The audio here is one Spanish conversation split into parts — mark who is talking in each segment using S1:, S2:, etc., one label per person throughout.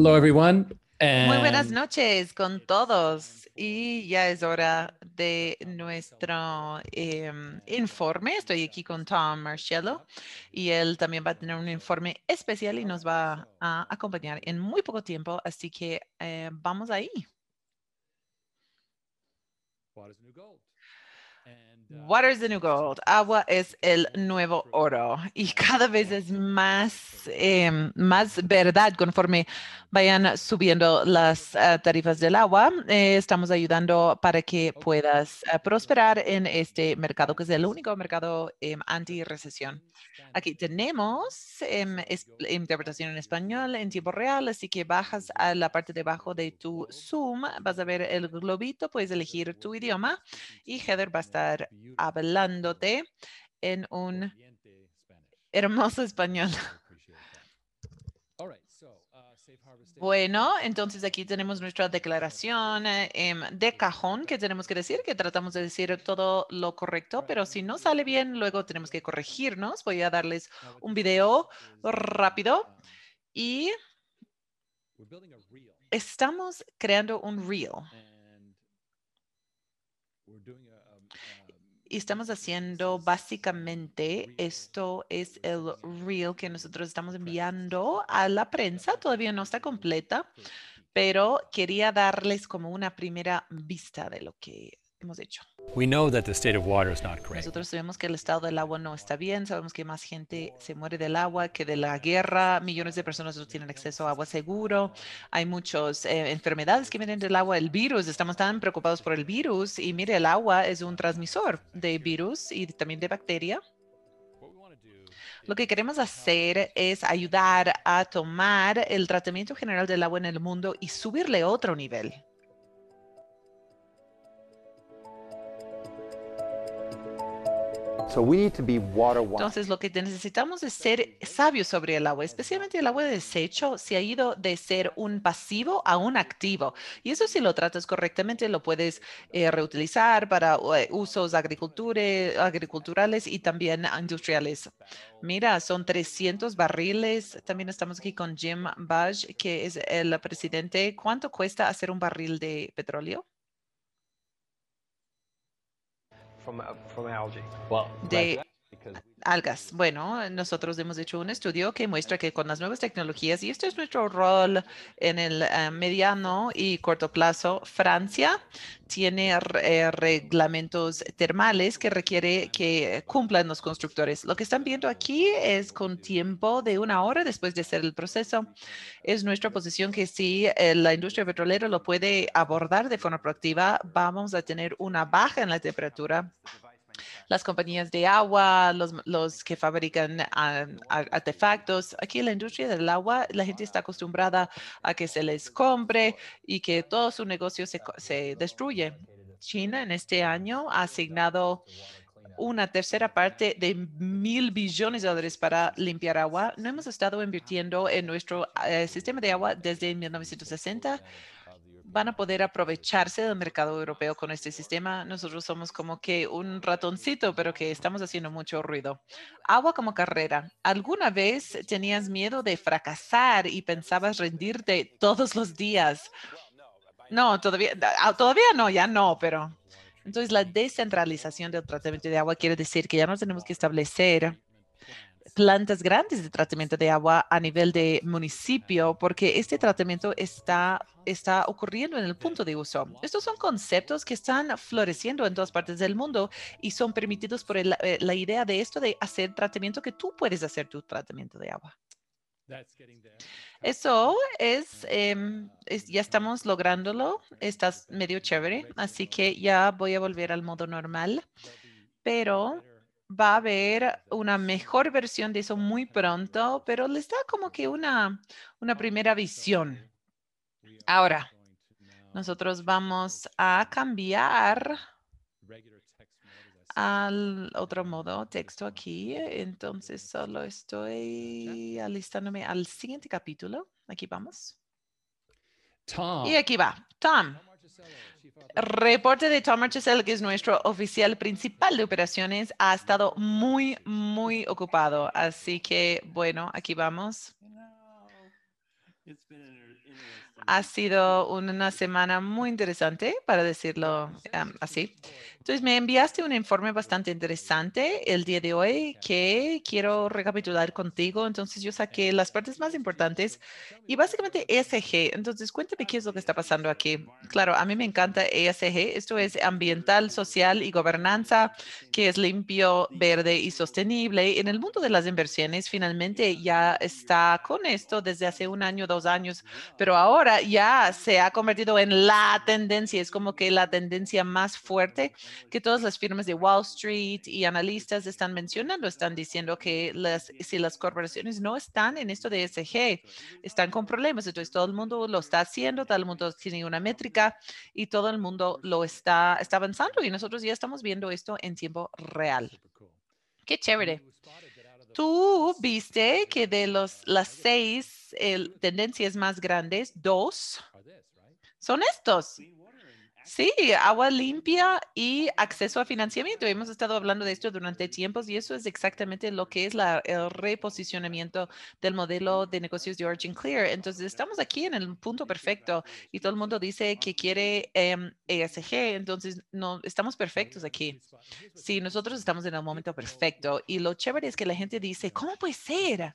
S1: Hello, everyone.
S2: Muy buenas
S1: and
S2: noches con todos y ya es hora de nuestro em, informe. Estoy aquí con Tom Marcello y él también va a tener un informe especial y nos va a acompañar en muy poco tiempo, así que eh, vamos ahí.
S1: Water is new gold.
S2: Water is the new gold. Agua es el nuevo oro. Y cada vez es más, em, más verdad conforme vayan subiendo las ah, tarifas del agua. eh, estamos ayudando para que puedas ah, prosperar en este mercado, que es el único mercado em, anti-recesión. Aquí tenemos em, es- interpretación en español en tiempo real, así que bajas a la parte de abajo de tu Zoom, vas a ver el globito, puedes elegir tu idioma y Heather va a estar hablándote en un hermoso español.
S1: Uh.
S2: Bueno, entonces aquí tenemos nuestra declaración eh, de cajón que tenemos que decir, que tratamos de decir todo lo correcto, pero si no sale bien, luego tenemos que corregirnos. Voy a darles un video rápido
S1: um,
S2: y estamos creando un reel.
S1: and we're doing a, um, um,
S2: Y estamos haciendo básicamente, esto es el reel que nosotros estamos enviando a la prensa, todavía no está completa, pero quería darles como una primera vista de lo que hemos hecho.
S3: We know that the state of water is not great.
S2: Nosotros sabemos que el estado del agua no está bien, sabemos que más gente se muere del agua que de la guerra, millones de personas no tienen acceso a agua seguro, hay muchas enfermedades que vienen del agua, el virus, estamos tan preocupados por el virus y mire, el agua es un transmisor de virus y también de bacteria. Lo que queremos hacer es ayudar a tomar el tratamiento general del agua en el mundo y subirle otro nivel. Entonces, lo que necesitamos es ser sabios sobre el agua, especialmente el agua de desecho, se ha ido de ser un pasivo a un activo. Y eso si lo tratas correctamente, lo puedes eh, reutilizar para eh, usos agriculturales y también industriales. Mira, son 300 barriles. También estamos aquí con Jim Budge, que es el presidente. ¿Cuánto cuesta hacer un barril de petróleo?
S4: from uh, from algae.
S2: Well, they.
S4: Because
S2: algas. Bueno, nosotros hemos hecho un estudio que muestra que con las nuevas tecnologías, y este es nuestro rol en el eh, mediano y corto plazo, Francia tiene eh, reglamentos termales que requiere que cumplan los constructores. Lo que están viendo aquí es con tiempo de una hora después de hacer el proceso. Es nuestra posición que si eh, la industria petrolera lo puede abordar de forma proactiva, vamos a tener una baja en la temperatura las compañías de agua, los, los que fabrican ah, ar- artefactos. Aquí en la industria del agua, la gente está acostumbrada a que se les compre y que todo su negocio se, se destruye. China en este año ha asignado una tercera parte de mil billones de dólares para limpiar agua. No hemos estado invirtiendo en nuestro eh, sistema de agua desde 1960 van a poder aprovecharse del mercado europeo con este sistema. Nosotros somos como que un ratoncito, pero que estamos haciendo mucho ruido. Agua como carrera. ¿Alguna vez tenías miedo de fracasar y pensabas rendirte todos los días? No, todavía, ah, todavía no, ya no, pero entonces la descentralización del tratamiento de agua quiere decir que ya no tenemos que establecer plantas grandes de tratamiento de agua a nivel de municipio, porque este tratamiento está, está ocurriendo en el punto de uso. Estos son conceptos que están floreciendo en todas partes del mundo y son permitidos por el- eh, la idea de esto de hacer tratamiento que tú puedes hacer tu tratamiento de agua. Eso es, em, es- ya estamos lográndolo. Estás medio chévere, así que ya voy a volver al modo normal, pero va a haber una mejor versión de eso muy pronto, pero les da como que una, una primera visión. Ahora, nosotros vamos a cambiar al otro modo texto aquí. Entonces solo estoy alistándome al siguiente capítulo. Aquí vamos.
S1: Tom.
S2: Y aquí va. Tom. Reporte de Tom Marchesel, que es nuestro oficial principal de operaciones, ha estado muy, muy ocupado. Así que, bueno, aquí vamos. Ha sido una semana muy interesante, para decirlo um, así. Entonces, me enviaste un informe bastante interesante el día de hoy que quiero recapitular contigo. Entonces, yo saqué las partes más importantes y básicamente ESG. Entonces, cuéntame qué es lo que está pasando aquí. Claro, a mí me encanta ESG. Esto es ambiental, social y gobernanza, que es limpio, verde y sostenible. En el mundo de las inversiones, finalmente ya está con esto desde hace un año, dos años, pero ahora ya se ha convertido en la tendencia. Es como que la tendencia más fuerte que todas las firmas de Wall Street y analistas están mencionando, están diciendo que las, si las corporaciones no están en esto de ESG, están con problemas. Entonces todo el mundo lo está haciendo, todo el mundo tiene una métrica y todo el mundo lo está, está avanzando y nosotros ya estamos viendo esto en tiempo real. Qué chévere. Tú viste que de los, las seis tendencias más grandes, dos son estos. Sí, agua limpia y acceso a financiamiento. Hemos estado hablando de esto durante tiempos y eso es exactamente lo que es la, el reposicionamiento del modelo de negocios de Origin Clear. Entonces, estamos aquí en el punto perfecto y todo el mundo dice que quiere ESG. Entonces, no, estamos perfectos aquí. Sí, nosotros estamos en el momento perfecto y lo chévere es que la gente dice, ¿cómo puede ser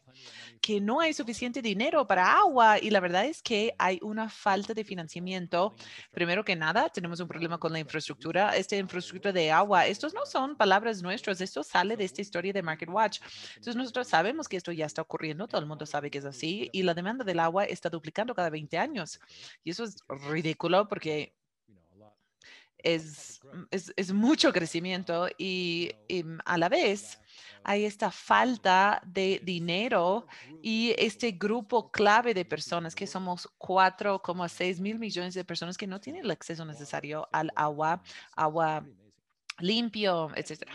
S2: que no hay suficiente dinero para agua? Y la verdad es que hay una falta de financiamiento. Primero que nada, tenemos un problema con la infraestructura, esta infraestructura de agua. Estos no son palabras nuestras, esto sale de esta historia de Market Watch. Entonces nosotros sabemos que esto ya está ocurriendo, todo el mundo sabe que es así y la demanda del agua está duplicando cada 20 años. Y eso es ridículo porque es, es, es mucho crecimiento y, y a la vez hay esta falta de dinero y este grupo clave de personas que somos 4,6 mil millones de personas que no tienen el acceso necesario al agua, agua limpio, etcétera.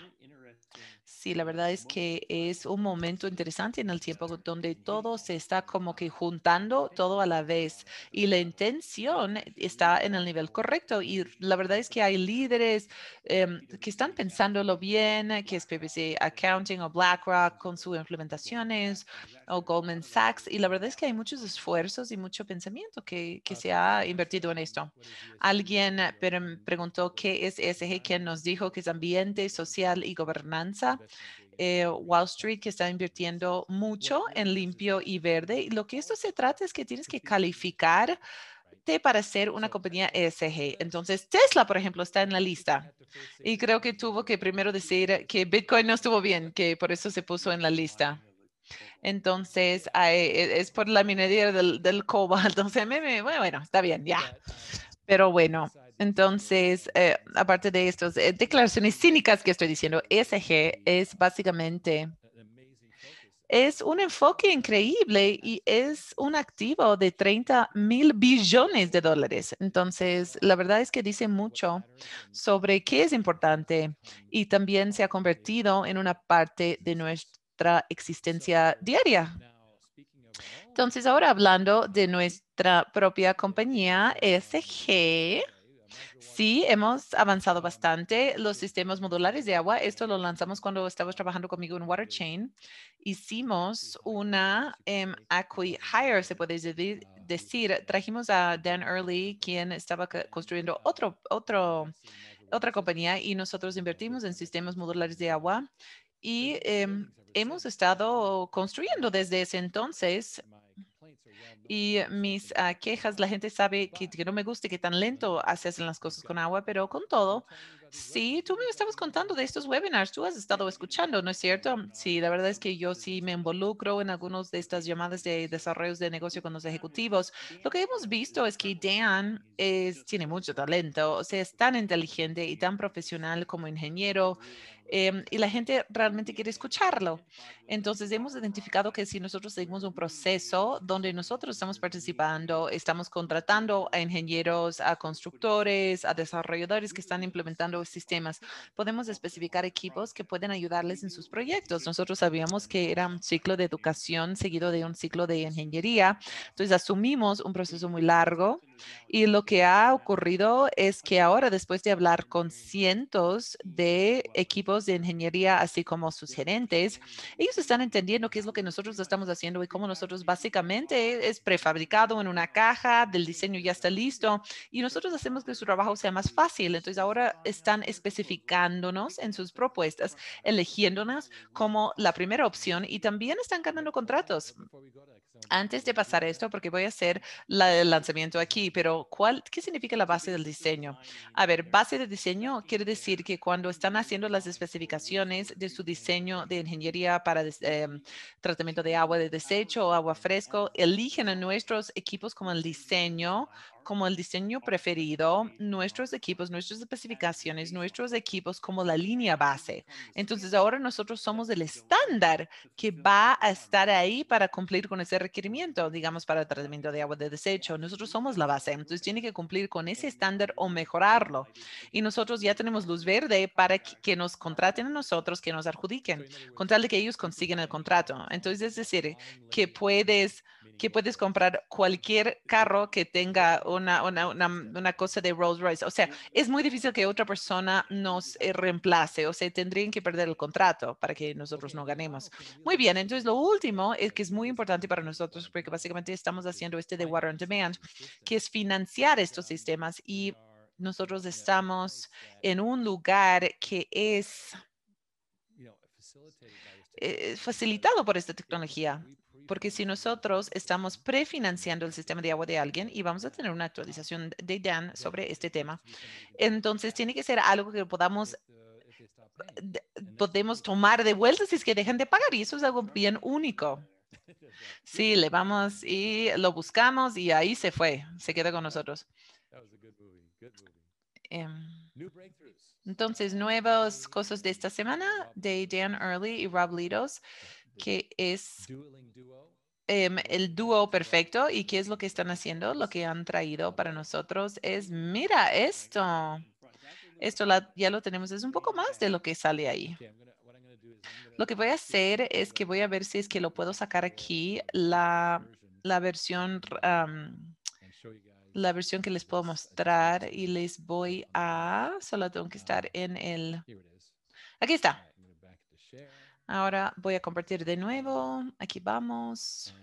S2: Sí, la verdad es que es un momento interesante en el tiempo donde todo se está como que juntando todo a la vez y la intención está en el nivel correcto. Y la verdad es que hay líderes em, que están pensándolo bien, que es PPC Accounting o BlackRock con sus implementaciones o Goldman Sachs. Y la verdad es que hay muchos esfuerzos y mucho pensamiento que, se ha invertido en esto. Alguien preguntó qué es ESG, quien nos dijo que es ambiente, social y gobernanza. Eh, Wall Street que está invirtiendo mucho en limpio y verde. Y lo que esto se trata es que tienes que calificar para ser una compañía ESG. Entonces, Tesla, por ejemplo, está en la lista. Y creo que tuvo que primero decir que Bitcoin no estuvo bien, que por eso se puso en la lista. Entonces, e, es por la minería del, del cobalto. Entonces, bueno, está bien, ya. Pero bueno, entonces, eh, aparte de estas eh, declaraciones cínicas que estoy diciendo, ESG es básicamente es un enfoque increíble y es un activo de 30 mil billones de dólares. Entonces, la verdad es que dice mucho sobre qué es importante y también se ha convertido en una parte de nuestra existencia diaria. Entonces, ahora hablando de nuestra propia compañía ESG, Sí, hemos avanzado bastante. Los sistemas modulares de agua, esto lo lanzamos cuando estábamos trabajando conmigo en WaterChain. Hicimos una um, acqui-hire, se puede decir. Trajimos a Dan Early, quien estaba construyendo otro, otro, otra compañía y nosotros invertimos en sistemas modulares de agua. Y em, hemos estado construyendo desde ese entonces y mis ah, quejas, la gente sabe que, que, no me gusta que tan lento haces las cosas con agua, pero con todo, sí, tú me estabas contando de estos webinars, tú has estado escuchando, ¿no es cierto? Sí, la verdad es que yo sí me involucro en algunos de estas llamadas de desarrollos de negocio con los ejecutivos. Lo que hemos visto es que Dan es, tiene mucho talento, o sea, es tan inteligente y tan profesional como ingeniero Em, y la gente realmente quiere escucharlo. Entonces, hemos identificado que si nosotros seguimos un proceso donde nosotros estamos participando, estamos contratando a ingenieros, a constructores, a desarrolladores que están implementando sistemas, podemos especificar equipos que pueden ayudarles en sus proyectos. Nosotros sabíamos que era un ciclo de educación seguido de un ciclo de ingeniería. Entonces, asumimos un proceso muy largo Y lo que ha ocurrido es que ahora, después de hablar con cientos de equipos de ingeniería, así como sus gerentes, ellos están entendiendo qué es lo que nosotros estamos haciendo y cómo nosotros básicamente es prefabricado en una caja, del diseño ya está listo y nosotros hacemos que su trabajo sea más fácil. Entonces ahora están especificándonos en sus propuestas, eligiéndonos como la primera opción y también están ganando contratos. Antes de pasar esto, porque voy a hacer la, el lanzamiento aquí, pero ¿cuál, ¿qué significa la base del diseño? A ver, base de diseño quiere decir que cuando están haciendo las especificaciones de su diseño de ingeniería para em, tratamiento de agua de desecho o agua fresco, eligen a nuestros equipos como el diseño como el diseño preferido, nuestros equipos, nuestras especificaciones, nuestros equipos como la línea base. Entonces, ahora nosotros somos el estándar que va a estar ahí para cumplir con ese requerimiento, digamos, para el tratamiento de agua de desecho. Nosotros somos la base, entonces tiene que cumplir con ese estándar o mejorarlo. Y nosotros ya tenemos luz verde para que, nos contraten a nosotros, que nos adjudiquen, con tal de que ellos consigan el contrato. Entonces, es decir, que puedes que puedes comprar cualquier carro que tenga una, una, una, una cosa de Rolls Royce. O sea, es muy difícil que otra persona nos eh, reemplace. O sea, tendrían que perder el contrato para que nosotros no ganemos. Muy bien, entonces lo último es que es muy importante para nosotros porque básicamente estamos haciendo este de Water on Demand, que es financiar estos sistemas y nosotros estamos en un lugar que es eh, facilitado por esta tecnología. Porque si nosotros estamos prefinanciando el sistema de agua de alguien y vamos a tener una actualización de Dan sobre este tema, entonces tiene que ser algo que podamos de- podemos tomar de vuelta si es que dejan de pagar y eso es algo bien único. Sí, le vamos y lo buscamos y ahí se fue, se queda con nosotros. Em, entonces, nuevas cosas de esta semana de Dan Early y Rob Litos, que es em, el dúo perfecto. ¿Y qué es lo que están haciendo? Lo que han traído para nosotros es, mira esto. Esto la- ya lo tenemos, es un poco más de lo que sale ahí. Lo que voy a hacer es que voy a ver si es que lo puedo sacar aquí, la, la versión, la versión que les puedo mostrar y les voy a, solo tengo que estar en el, aquí está. Ahora voy a compartir de nuevo. Aquí vamos.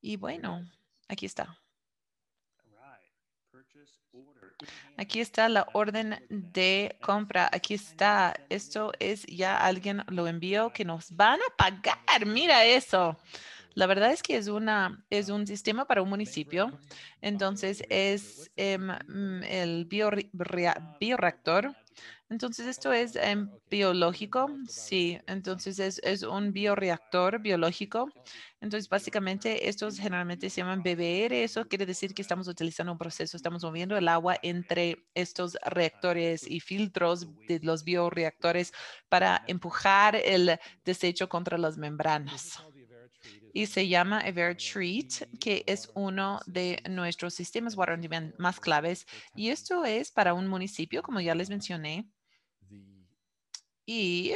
S2: Y bueno, aquí está. Aquí está la orden de compra. Aquí está. Esto es ya alguien lo envió que nos van a pagar. Mira eso. La verdad es que es una es un sistema para un municipio. Entonces es em, mm, el bioreactor. Entonces esto es em, biológico. Sí, entonces es, es un bioreactor biológico. Entonces, básicamente, estos generalmente se llaman BBR. Eso quiere decir que estamos utilizando un proceso, estamos moviendo el agua entre estos reactores y filtros de los bioreactores para empujar el desecho contra las membranas. Y se llama EverTreat, que es uno de nuestros sistemas Water on Demand más claves. Y esto es para un municipio, como ya les mencioné. Y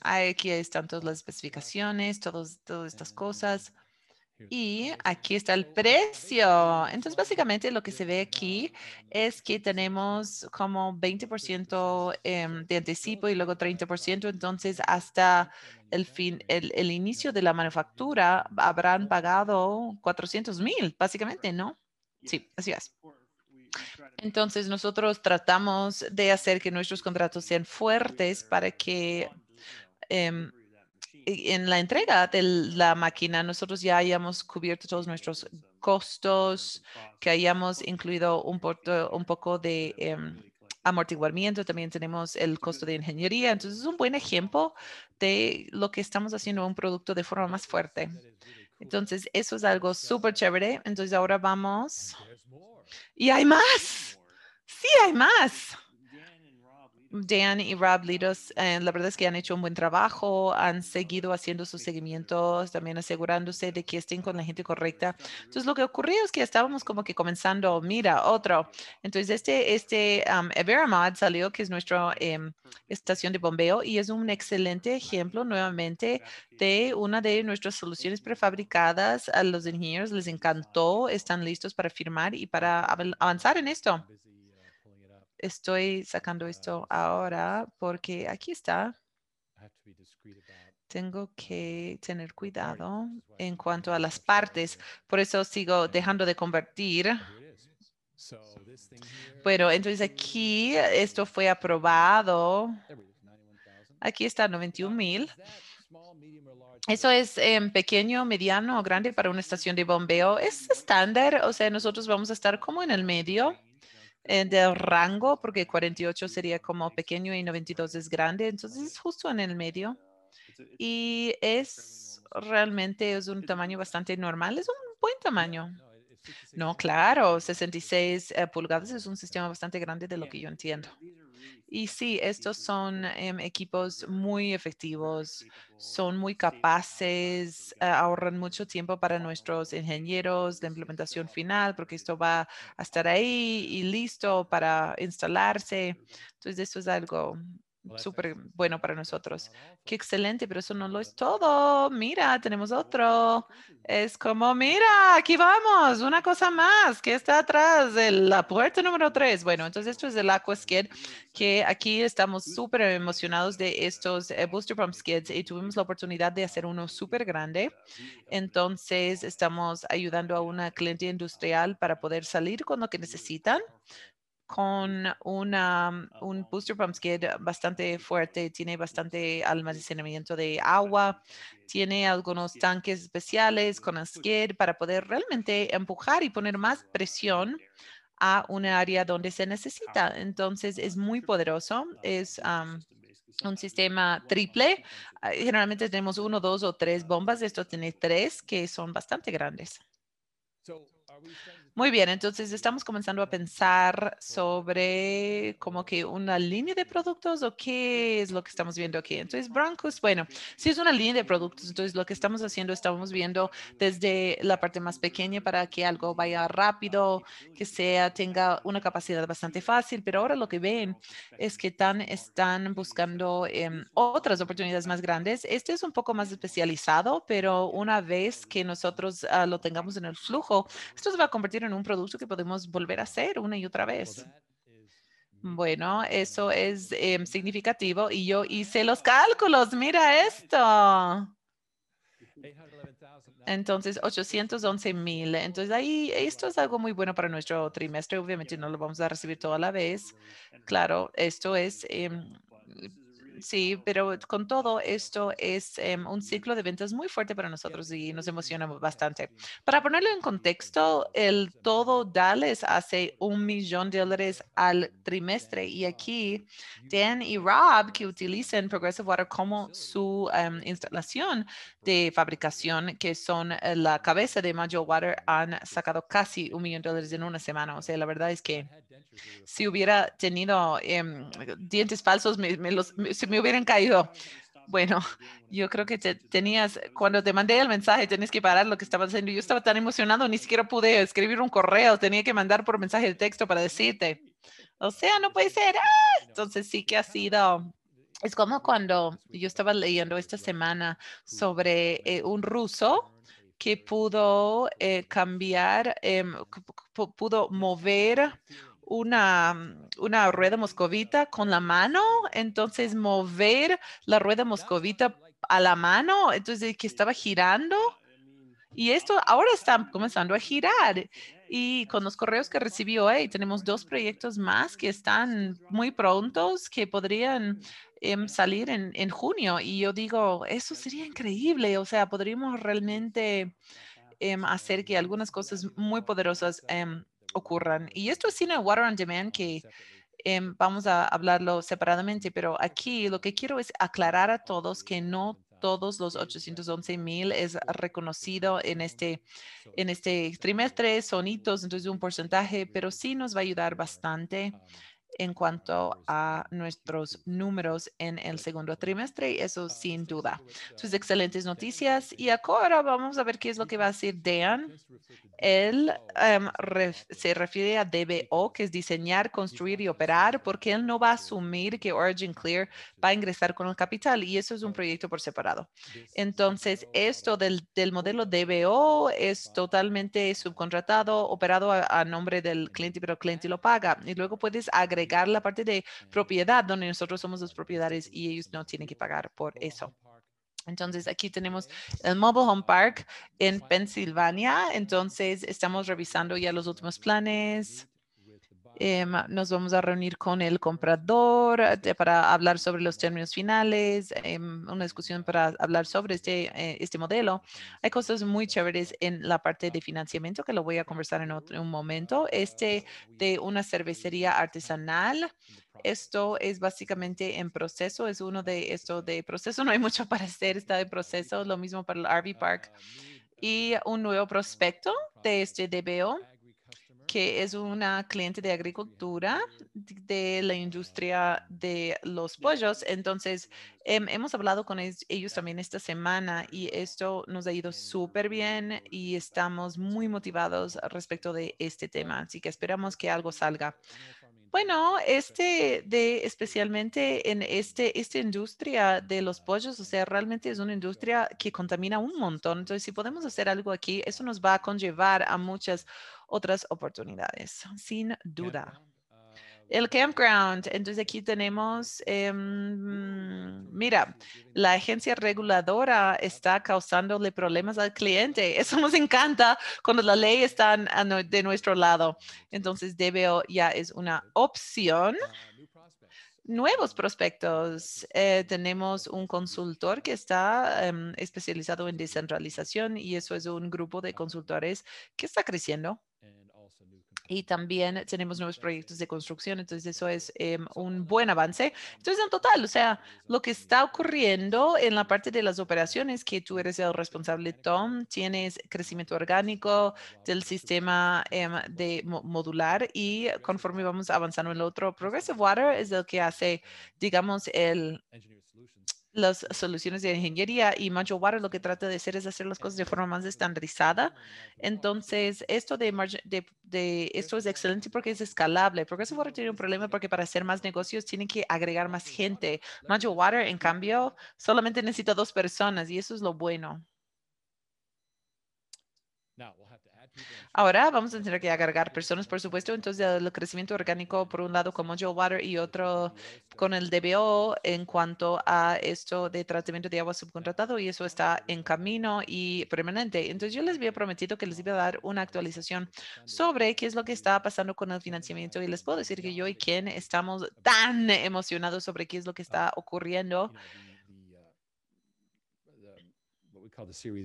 S2: aquí están todas las especificaciones, todos, todas estas cosas. Y aquí está el precio. Entonces, básicamente lo que se ve aquí es que tenemos como 20% em, de anticipo y luego 30%. Entonces, hasta el fin, el, el inicio de la manufactura habrán pagado 400 mil, básicamente, ¿no? Sí, así es. Entonces, nosotros tratamos de hacer que nuestros contratos sean fuertes para que em, en la entrega de la máquina nosotros ya hayamos cubierto todos nuestros costos, que hayamos incluido un, poco de em, amortiguamiento, también tenemos el costo de ingeniería. Entonces, es un buen ejemplo de lo que estamos haciendo un producto de forma más fuerte. Entonces, eso es algo súper chévere. Entonces, ahora vamos. Y hay más. Sí, hay más. Dan y Rob Lidos, eh, la verdad es que han hecho un buen trabajo, han seguido haciendo sus seguimientos, también asegurándose de que estén con la gente correcta. Entonces, lo que ocurrió es que estábamos como que comenzando, mira, otro. Entonces, este, este um, Everamod salió, que es nuestra em, estación de bombeo, y es un excelente ejemplo nuevamente de una de nuestras soluciones prefabricadas. A los ingenieros les encantó, están listos para firmar y para avanzar en esto. Estoy sacando esto ahora porque aquí está.
S1: I have to be discreet about.
S2: Tengo que tener cuidado en cuanto a las partes. Por eso sigo dejando de convertir. Pero entonces aquí esto fue aprobado.
S1: There we go, 91,000.
S2: Aquí está 91 mil.
S1: Is that small, medium, or large?
S2: Eso es em, pequeño, mediano o grande para una estación de bombeo. Es estándar, o sea, nosotros vamos a estar como en el medio del rango, porque 48 sería como pequeño y 92 es grande, entonces es justo en el medio. Y es realmente es un tamaño bastante normal, es un buen tamaño.
S1: No, it- it's 66
S2: No,
S1: inches.
S2: claro, 66 eh, pulgadas es un sistema bastante grande de lo que yo entiendo. Y sí, estos son em, equipos muy efectivos, son muy capaces, eh, ahorran mucho tiempo para nuestros ingenieros de implementación final, porque esto va a estar ahí y listo para instalarse. Entonces, eso es algo súper bueno para nosotros. Qué excelente, pero eso no lo es todo. Mira, tenemos otro. Es como, mira, aquí vamos, una cosa más que está atrás de la puerta número tres. Bueno, entonces esto es el Aqua Skid, que aquí estamos súper emocionados de estos eh, Booster Pump Skids y tuvimos la oportunidad de hacer uno súper grande. Entonces estamos ayudando a una cliente industrial para poder salir con lo que necesitan con una, un booster pump skid bastante fuerte, tiene bastante almacenamiento de agua, tiene algunos tanques especiales con el skid para poder realmente empujar y poner más presión a una área donde se necesita. Entonces es muy poderoso, es am, un sistema triple. Ah, Generalmente tenemos uno, dos o tres bombas, esto tiene tres que son bastante grandes. Muy bien, entonces estamos comenzando a pensar sobre como que una línea de productos o qué es lo que estamos viendo aquí. Entonces, Broncos, bueno, si es una línea de productos, entonces lo que estamos haciendo, estamos viendo desde la parte más pequeña para que algo vaya rápido, que sea, tenga una capacidad bastante fácil, pero ahora lo que ven es que tan, están buscando em, otras oportunidades más grandes. Este es un poco más especializado, pero una vez que nosotros ah, lo tengamos en el flujo, esto se va a convertir en un producto que podemos volver a hacer una y otra vez. Bueno, eso es em, significativo y yo hice los cálculos. Mira esto.
S1: 811,000. Now,
S2: Entonces, 811 mil. Entonces, ahí esto es algo muy bueno para nuestro trimestre. Obviamente no lo vamos a recibir toda la vez. Claro, esto es, em, sí, pero con todo esto es em, un ciclo de ventas muy fuerte para nosotros y nos emociona bastante. Para ponerlo en contexto, el todo Dallas hace un millón de dólares al trimestre y aquí Dan y Rob, que utilizan Progressive Water como su em, instalación de fabricación, que son eh, la cabeza de Module Water, han sacado casi un millón de dólares en una semana. O sea, la verdad es que si hubiera tenido em, dientes falsos, me, me los, me- se me hubieran caído. Bueno, yo creo que te- tenías, cuando te mandé el mensaje, tenías que parar lo que estabas haciendo. Yo estaba tan emocionado, ni siquiera pude escribir un correo, tenía que mandar por mensaje de texto para decirte. O sea, no puede ser. ¡ah! Entonces sí que ha sido, es como cuando yo estaba leyendo esta semana sobre eh, un ruso que pudo eh, cambiar, pu- pudo mover una, mm, una rueda moscovita con la mano, entonces mover la rueda moscovita a la mano, entonces que estaba girando. Y esto ahora está comenzando a girar. Y con los correos que recibí hoy, tenemos dos proyectos más que están muy prontos, que podrían em, salir en, en junio. Y yo digo, eso sería increíble. O sea, podríamos realmente em, hacer que algunas cosas muy poderosas em, ocurran. Y esto es Cine Water on Demand que em, vamos a hablarlo separadamente, pero aquí lo que quiero es aclarar a todos que no todos los 811 mil es reconocido en este, en este trimestre, son hitos, entonces un porcentaje, pero sí nos va a ayudar bastante en cuanto a nuestros números en el segundo trimestre, eso sin duda. Sus excelentes noticias. Y ahora vamos a ver qué es lo que va a decir Dan. Él em, ref- se refiere a DBO, que es diseñar, construir y operar, porque él no va a asumir que Origin Clear va a ingresar con el capital y eso es un proyecto por separado. Entonces, esto del, del modelo DBO es totalmente subcontratado, operado a, a nombre del cliente, pero el cliente lo paga. Y luego puedes agregar la parte de propiedad, donde nosotros somos los propietarios y ellos no tienen que pagar por eso. Entonces, aquí tenemos el Mobile Home Park en Pensilvania. Entonces, estamos revisando ya los últimos planes. Em, nos vamos a reunir con el comprador eh, para hablar sobre los términos finales, em, una discusión para hablar sobre este, eh, este modelo. Hay cosas muy chéveres en la parte de financiamiento que lo voy a conversar en otro un momento. Este de una cervecería artesanal. Esto es básicamente en proceso, es uno de esto de proceso. No hay mucho para hacer, está de proceso. Lo mismo para el RV Park. Y un nuevo prospecto de este DBO que es una cliente de agricultura de la industria de los pollos. Entonces, em, hemos hablado con ellos también esta semana y esto nos ha ido súper bien y estamos muy motivados respecto de este tema. Así que esperamos que algo salga. Bueno, este de especialmente en este esta industria de los pollos, o sea, realmente es una industria que contamina un montón. Entonces, si podemos hacer algo aquí, eso nos va a conllevar a muchas otras oportunidades, sin duda. El campground. Entonces aquí tenemos, em, mira, la agencia reguladora está causándole problemas al cliente. Eso nos encanta cuando la ley está de nuestro lado. Entonces DBO ya es una opción. Nuevos prospectos. Eh, tenemos un consultor que está em, especializado en descentralización y eso es un grupo de consultores que está creciendo. Y también tenemos nuevos proyectos de construcción, entonces eso es em, un buen avance. Entonces, en total, o sea, lo que está ocurriendo en la parte de las operaciones, que tú eres el responsable, Tom, tienes crecimiento orgánico del sistema em, de mo- modular y conforme vamos avanzando en el otro, Progressive Water es el que hace, digamos, el, las soluciones de ingeniería y Module Water lo que trata de hacer es hacer las cosas de forma más estandarizada. Entonces, esto de, de, de esto es excelente porque es escalable. Progressive Water tiene un problema porque para hacer más negocios tienen que agregar más gente. Module Water, en cambio, solamente necesita dos personas y eso es lo bueno. Ahora vamos a tener que agregar personas, por supuesto. Entonces, el crecimiento orgánico, por un lado, con Module Water y otro con el DBO en cuanto a esto de tratamiento de agua subcontratado y eso está en camino y permanente. Entonces, yo les había prometido que les iba a dar una actualización sobre qué es lo que está pasando con el financiamiento y les puedo decir que yo y Ken estamos tan emocionados sobre qué es lo que está ocurriendo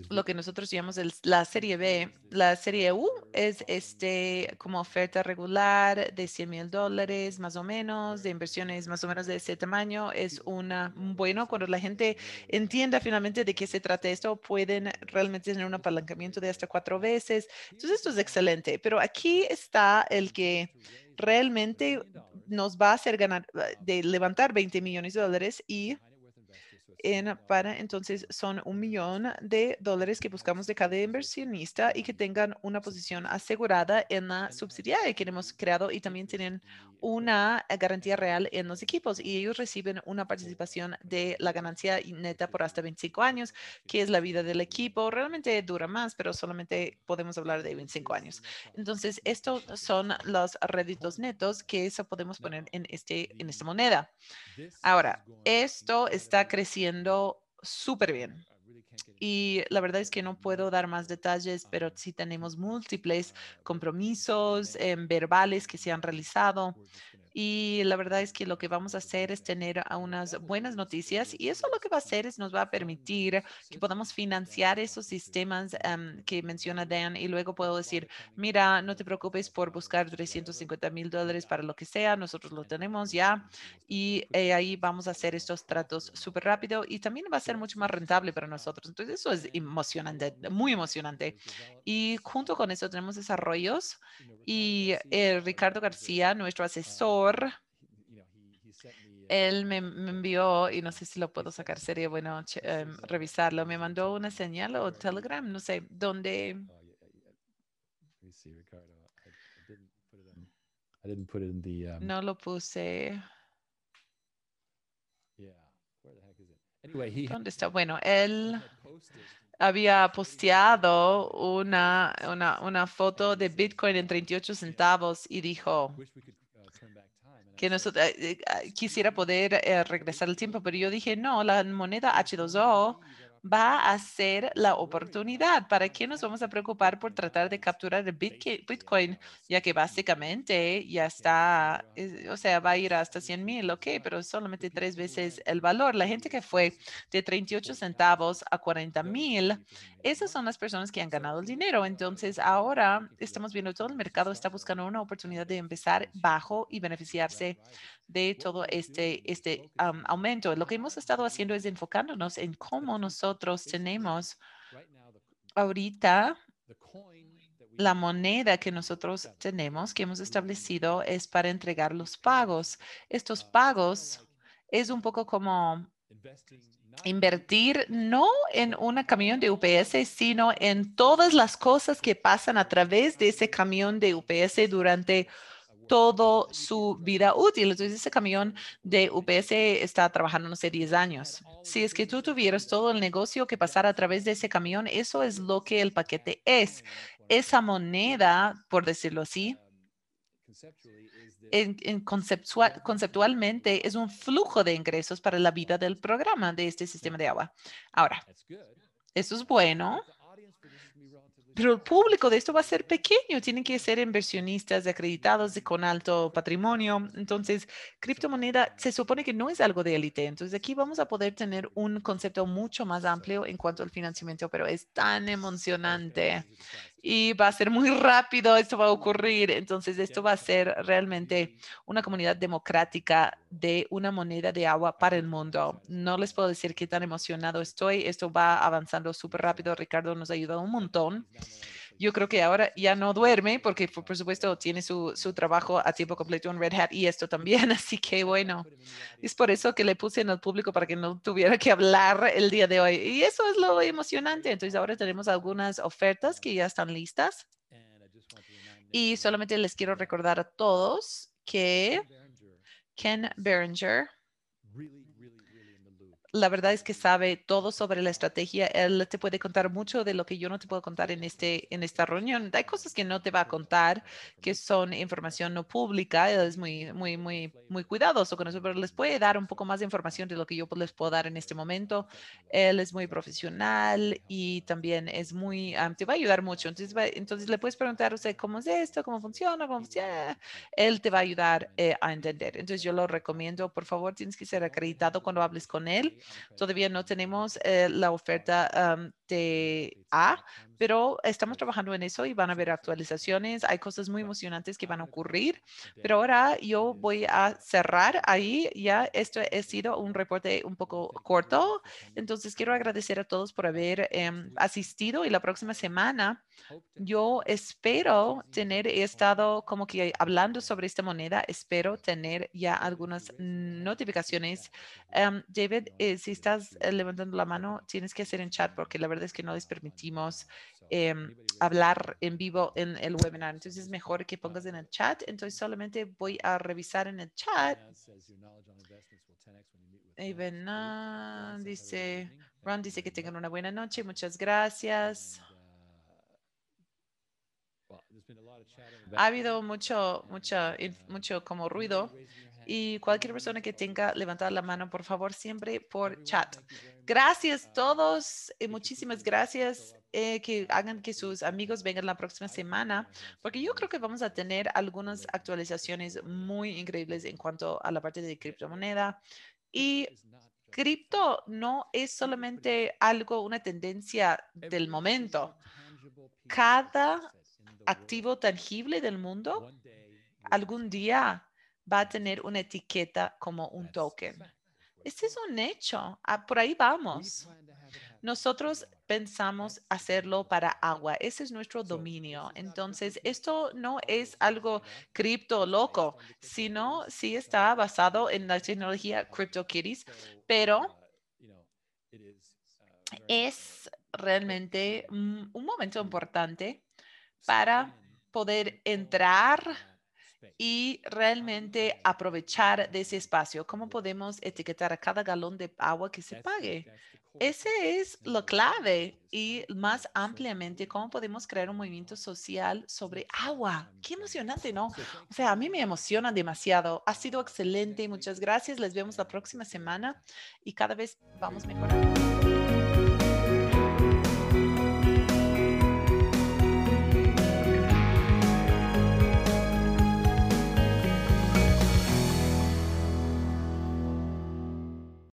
S2: lo que nosotros llamamos el- la serie B. La serie U es este como oferta regular de 100 mil dólares más o menos, de inversiones más o menos de ese tamaño. Es una bueno cuando la gente entienda finalmente de qué se trata esto, pueden realmente tener un apalancamiento de hasta cuatro veces. Entonces esto es excelente, pero aquí está el que realmente nos va a hacer ganar, de levantar 20 millones de dólares y en, para entonces son un millón de dólares que buscamos de cada inversionista y que tengan una posición asegurada en la subsidiaria que hemos creado y también tienen una eh, garantía real en los equipos y ellos reciben una participación de la ganancia neta por hasta 25 años, que es la vida del equipo. Realmente dura más, pero solamente podemos hablar de 25 años. Entonces, estos son los réditos netos que eso podemos poner en, este, en esta moneda. Ahora, esto está creciendo súper bien. Y la verdad es que no puedo dar más detalles, pero sí tenemos múltiples compromisos em, verbales que se han realizado. Y la verdad es que lo que vamos a hacer es tener unas buenas noticias y eso lo que va a hacer es nos va a permitir que podamos financiar esos sistemas em, que menciona Dan y luego puedo decir, mira, no te preocupes por buscar 350 mil dólares para lo que sea, nosotros lo tenemos ya y eh, ahí vamos a hacer estos tratos súper rápido y también va a ser mucho más rentable para nosotros. Entonces eso es emocionante, muy emocionante. Y junto con eso tenemos desarrollos y eh, Ricardo García, nuestro asesor, él me, me envió, y no sé si lo puedo sacar, sería bueno em, revisarlo, me mandó una señal o Telegram, no sé, donde
S1: yeah, yeah, yeah. Let me see, Ricardo. I, I didn't put it in. I didn't put it in the. Um,
S2: no lo puse.
S1: Yeah. Where the heck is it? Anyway, he had-
S2: ¿Dónde está? Bueno, él había posteado una, una, una foto de Bitcoin en 38 centavos y dijo que nosotros quisiera poder eh, regresar el tiempo, pero yo dije, no, la moneda H2O va a ser la oportunidad. ¿Para qué nos vamos a preocupar por tratar de capturar el Bitcoin? Ya que básicamente ya está, es- o sea, va a ir hasta 100 mil, ok, pero solamente tres veces el valor. La gente que fue de 38 centavos a 40 mil, esas son las personas que han ganado el dinero. Entonces, ahora estamos viendo todo el mercado está buscando una oportunidad de empezar bajo y beneficiarse de todo este, este aumento. Lo que hemos estado haciendo es enfocándonos en cómo nosotros tenemos ahorita la moneda que nosotros tenemos, que hemos establecido, es para entregar los pagos. Estos pagos es un poco como invertir no en un camión de UPS, sino en todas las cosas que pasan a través de ese camión de UPS durante todo su vida útil. Entonces, ese camión de UPS está trabajando, no sé, 10 años. Si es que tú tuvieras todo el negocio que pasara a través de ese camión, eso es lo que el paquete es. Esa moneda, por decirlo así,
S1: um, conceptually is this
S2: en, en conceptua- conceptualmente es un flujo de ingresos para la vida del programa de este sistema de agua. Ahora, eso es bueno, pero el público de esto va a ser pequeño. Tienen que ser inversionistas acreditados y con alto patrimonio. Entonces, criptomoneda se supone que no es algo de élite. Entonces, aquí vamos a poder tener un concepto mucho más amplio en cuanto al financiamiento, pero es tan emocionante y va a ser muy rápido. Esto va a ocurrir. Entonces, esto va a ser realmente una comunidad democrática de una moneda de agua para el mundo. No les puedo decir qué tan emocionado estoy. Esto va avanzando súper rápido. Ricardo nos ha ayudado un montón. Yo creo que ahora ya no duerme porque, por por supuesto, tiene su, su trabajo a tiempo completo en Red Hat y esto también. Así que, bueno, es por eso que le puse en el público para que no tuviera que hablar el día de hoy. Y eso es lo emocionante. Entonces, ahora tenemos algunas ofertas que ya están listas. Y solamente les quiero recordar a todos que
S1: Ken Berenger
S2: la verdad es que sabe todo sobre la estrategia. Él te puede contar mucho de lo que yo no te puedo contar en, este, en esta reunión. Hay cosas que no te va a contar que son información no pública. Él es muy, muy, muy, muy cuidadoso con eso, pero les puede dar un poco más de información de lo que yo les puedo dar en este momento. Él es muy profesional y también es muy, te va a ayudar mucho. Entonces, entonces le puedes preguntar, o sea, ¿cómo es esto? ¿Cómo funciona? ¿Cómo funciona? Él te va a ayudar eh, a entender. Entonces, yo lo recomiendo. Por favor, tienes que ser acreditado cuando hables con él. Todavía no tenemos eh, la oferta am, de A, pero estamos trabajando en eso y van a haber actualizaciones. Hay cosas muy emocionantes que van a ocurrir. Pero ahora yo voy a cerrar ahí. Ya esto ha sido un reporte un poco corto. Entonces quiero agradecer a todos por haber em, asistido y la próxima semana yo espero tener he estado como que hablando sobre esta moneda. Espero tener ya algunas notificaciones. Em, David, eh, si estás eh, levantando la mano, tienes que hacer en chat porque la verdad es que no les permitimos em, hablar en vivo en el webinar. Entonces es mejor que pongas en el chat. Entonces solamente voy a revisar en el chat. Even ah, dice, Ron dice que tengan una buena noche. Muchas gracias. Ha habido mucho, mucha, inf- mucho como ruido y cualquier persona que tenga levantada la mano, por favor, siempre por chat. Gracias todos y muchísimas gracias. eh, que hagan que sus amigos vengan la próxima semana, porque yo creo que vamos a tener algunas actualizaciones muy increíbles en cuanto a la parte de criptomoneda. Y cripto no es solamente algo, una tendencia del momento. Cada activo tangible del mundo algún día va a tener una etiqueta como un token. Este es un hecho. Ah, por ahí vamos. Nosotros pensamos hacerlo para agua. Ese es nuestro dominio. Entonces, esto no es algo cripto loco, sino sí está basado en la tecnología CryptoKitties, pero es realmente un un momento importante para poder entrar y realmente aprovechar de ese espacio. ¿Cómo podemos etiquetar a cada galón de agua que se pague? Ese es lo clave y más ampliamente cómo podemos crear un movimiento social sobre agua. Qué emocionante, ¿no? O sea, a mí me emociona demasiado. Ha sido excelente. Muchas gracias. Les vemos la próxima semana y cada vez vamos mejorando.